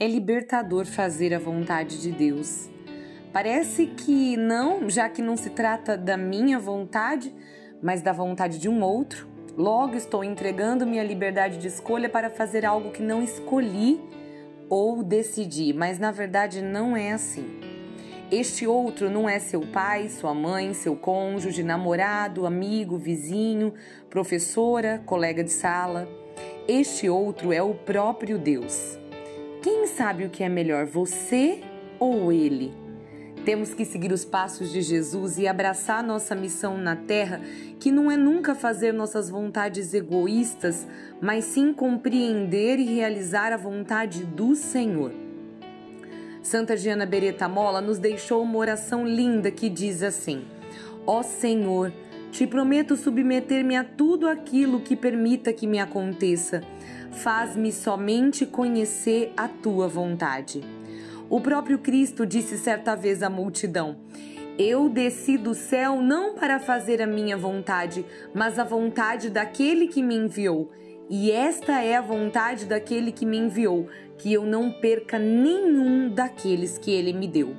É libertador fazer a vontade de Deus. Parece que não, já que não se trata da minha vontade, mas da vontade de um outro. Logo estou entregando minha liberdade de escolha para fazer algo que não escolhi ou decidi, mas na verdade não é assim. Este outro não é seu pai, sua mãe, seu cônjuge, namorado, amigo, vizinho, professora, colega de sala. Este outro é o próprio Deus. Sabe o que é melhor, você ou ele? Temos que seguir os passos de Jesus e abraçar nossa missão na terra, que não é nunca fazer nossas vontades egoístas, mas sim compreender e realizar a vontade do Senhor. Santa Giana Beretta Mola nos deixou uma oração linda que diz assim: Ó Senhor, te prometo submeter-me a tudo aquilo que permita que me aconteça. Faz-me somente conhecer a tua vontade. O próprio Cristo disse certa vez à multidão: Eu desci do céu não para fazer a minha vontade, mas a vontade daquele que me enviou. E esta é a vontade daquele que me enviou, que eu não perca nenhum daqueles que ele me deu.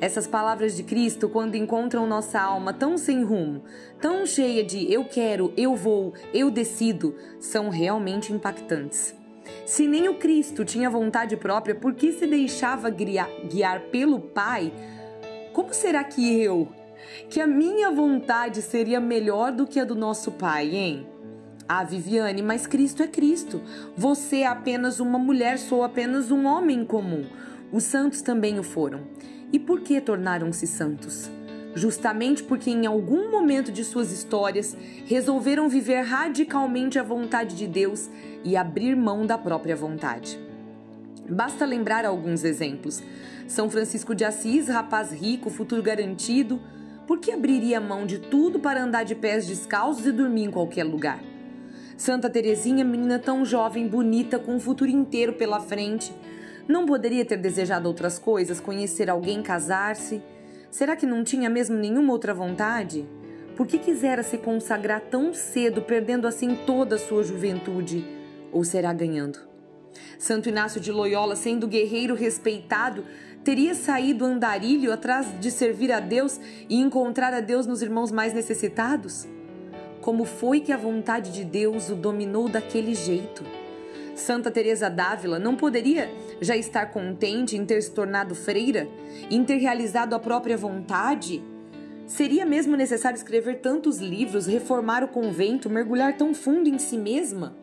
Essas palavras de Cristo, quando encontram nossa alma tão sem rumo, tão cheia de eu quero, eu vou, eu decido, são realmente impactantes. Se nem o Cristo tinha vontade própria, por que se deixava guiar, guiar pelo Pai? Como será que eu, que a minha vontade seria melhor do que a do nosso Pai, hein? Ah, Viviane, mas Cristo é Cristo. Você é apenas uma mulher, sou apenas um homem comum. Os santos também o foram. E por que tornaram-se santos? Justamente porque em algum momento de suas histórias resolveram viver radicalmente a vontade de Deus e abrir mão da própria vontade. Basta lembrar alguns exemplos. São Francisco de Assis, rapaz rico, futuro garantido, por que abriria mão de tudo para andar de pés descalços e dormir em qualquer lugar? Santa Teresinha, menina tão jovem, bonita, com um futuro inteiro pela frente, não poderia ter desejado outras coisas, conhecer alguém, casar-se? Será que não tinha mesmo nenhuma outra vontade? Por que quisera se consagrar tão cedo, perdendo assim toda a sua juventude? Ou será ganhando? Santo Inácio de Loyola, sendo guerreiro respeitado, teria saído andarilho atrás de servir a Deus e encontrar a Deus nos irmãos mais necessitados? Como foi que a vontade de Deus o dominou daquele jeito? Santa Teresa d'Ávila não poderia já estar contente em ter se tornado freira, em ter realizado a própria vontade? Seria mesmo necessário escrever tantos livros, reformar o convento, mergulhar tão fundo em si mesma?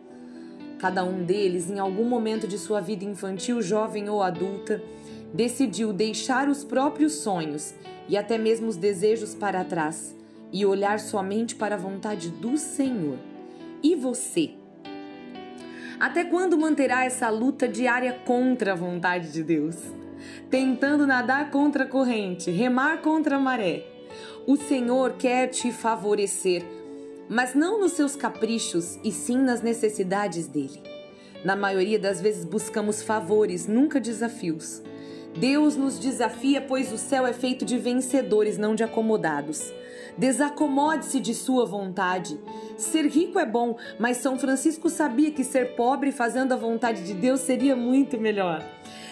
Cada um deles, em algum momento de sua vida infantil, jovem ou adulta, decidiu deixar os próprios sonhos e até mesmo os desejos para trás e olhar somente para a vontade do Senhor. E você? Até quando manterá essa luta diária contra a vontade de Deus? Tentando nadar contra a corrente, remar contra a maré. O Senhor quer te favorecer, mas não nos seus caprichos, e sim nas necessidades dele. Na maioria das vezes buscamos favores, nunca desafios. Deus nos desafia, pois o céu é feito de vencedores, não de acomodados. Desacomode-se de sua vontade. Ser rico é bom, mas São Francisco sabia que ser pobre fazendo a vontade de Deus seria muito melhor.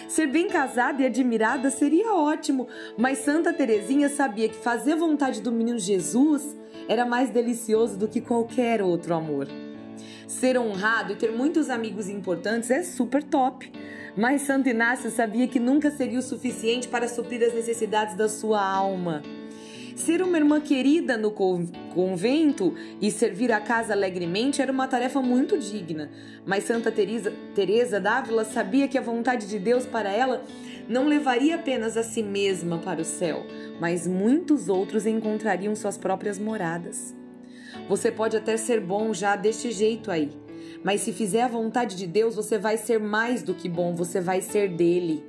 Ser bem casada e admirada seria ótimo, mas Santa Teresinha sabia que fazer a vontade do menino Jesus era mais delicioso do que qualquer outro amor. Ser honrado e ter muitos amigos importantes é super top. Mas Santo Inácio sabia que nunca seria o suficiente para suprir as necessidades da sua alma. Ser uma irmã querida no convento e servir a casa alegremente era uma tarefa muito digna, mas Santa Teresa, Teresa d'Ávila sabia que a vontade de Deus para ela não levaria apenas a si mesma para o céu, mas muitos outros encontrariam suas próprias moradas. Você pode até ser bom já deste jeito aí, mas se fizer a vontade de Deus, você vai ser mais do que bom, você vai ser dele.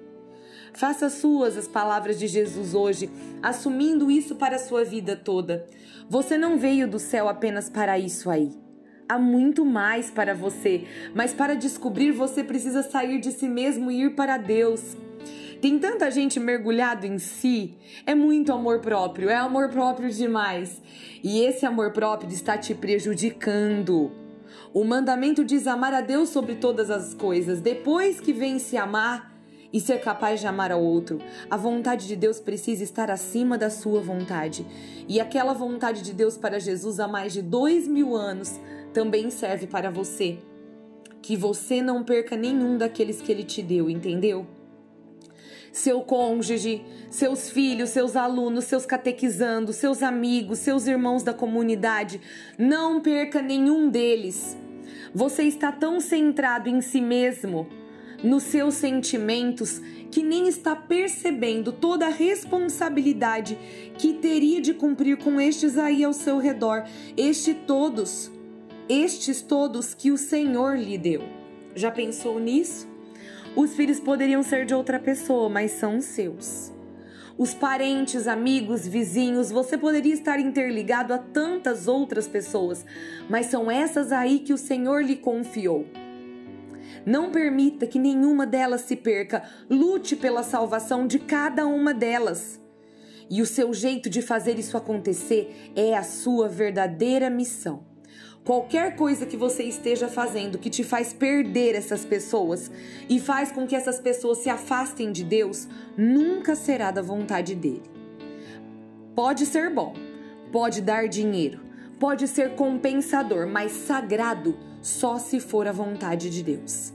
Faça suas as palavras de Jesus hoje, assumindo isso para a sua vida toda. Você não veio do céu apenas para isso aí. Há muito mais para você, mas para descobrir você precisa sair de si mesmo e ir para Deus. Tem tanta gente mergulhado em si, é muito amor próprio, é amor próprio demais. E esse amor próprio está te prejudicando. O mandamento diz amar a Deus sobre todas as coisas. Depois que vem se amar, e ser capaz de amar ao outro. A vontade de Deus precisa estar acima da sua vontade. E aquela vontade de Deus para Jesus há mais de dois mil anos também serve para você. Que você não perca nenhum daqueles que Ele te deu, entendeu? seu cônjuge, seus filhos, seus alunos, seus catequizandos, seus amigos, seus irmãos da comunidade. Não perca nenhum deles. Você está tão centrado em si mesmo, nos seus sentimentos, que nem está percebendo toda a responsabilidade que teria de cumprir com estes aí ao seu redor, este todos, estes todos que o Senhor lhe deu. Já pensou nisso? Os filhos poderiam ser de outra pessoa, mas são seus. Os parentes, amigos, vizinhos, você poderia estar interligado a tantas outras pessoas, mas são essas aí que o Senhor lhe confiou. Não permita que nenhuma delas se perca. Lute pela salvação de cada uma delas. E o seu jeito de fazer isso acontecer é a sua verdadeira missão. Qualquer coisa que você esteja fazendo que te faz perder essas pessoas e faz com que essas pessoas se afastem de Deus, nunca será da vontade dele. Pode ser bom, pode dar dinheiro, pode ser compensador, mas sagrado só se for a vontade de Deus.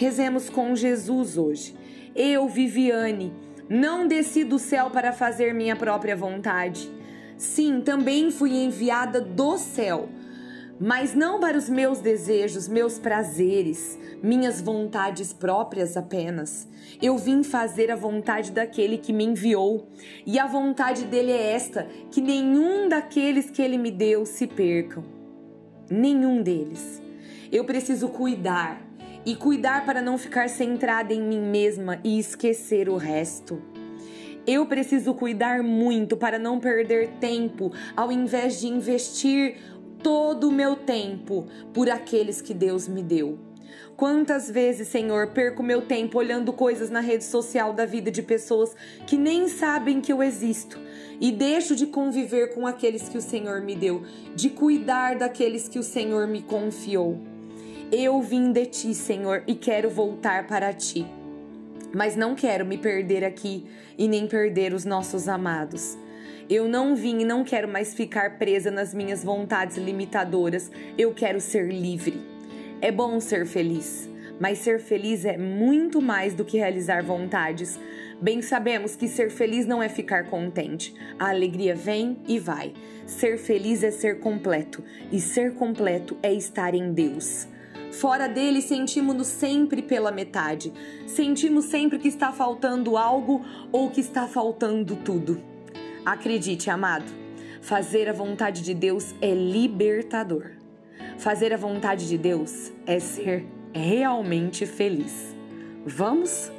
Rezemos com Jesus hoje. Eu, Viviane, não desci do céu para fazer minha própria vontade. Sim, também fui enviada do céu mas não para os meus desejos, meus prazeres, minhas vontades próprias apenas. Eu vim fazer a vontade daquele que me enviou, e a vontade dele é esta: que nenhum daqueles que ele me deu se percam. Nenhum deles. Eu preciso cuidar, e cuidar para não ficar centrada em mim mesma e esquecer o resto. Eu preciso cuidar muito para não perder tempo ao invés de investir todo o meu tempo por aqueles que Deus me deu. Quantas vezes, Senhor, perco meu tempo olhando coisas na rede social da vida de pessoas que nem sabem que eu existo e deixo de conviver com aqueles que o Senhor me deu, de cuidar daqueles que o Senhor me confiou. Eu vim de ti, Senhor, e quero voltar para ti. Mas não quero me perder aqui e nem perder os nossos amados. Eu não vim e não quero mais ficar presa nas minhas vontades limitadoras. Eu quero ser livre. É bom ser feliz, mas ser feliz é muito mais do que realizar vontades. Bem sabemos que ser feliz não é ficar contente. A alegria vem e vai. Ser feliz é ser completo, e ser completo é estar em Deus. Fora dele, sentimos-nos sempre pela metade. Sentimos sempre que está faltando algo ou que está faltando tudo. Acredite, amado, fazer a vontade de Deus é libertador. Fazer a vontade de Deus é ser realmente feliz. Vamos?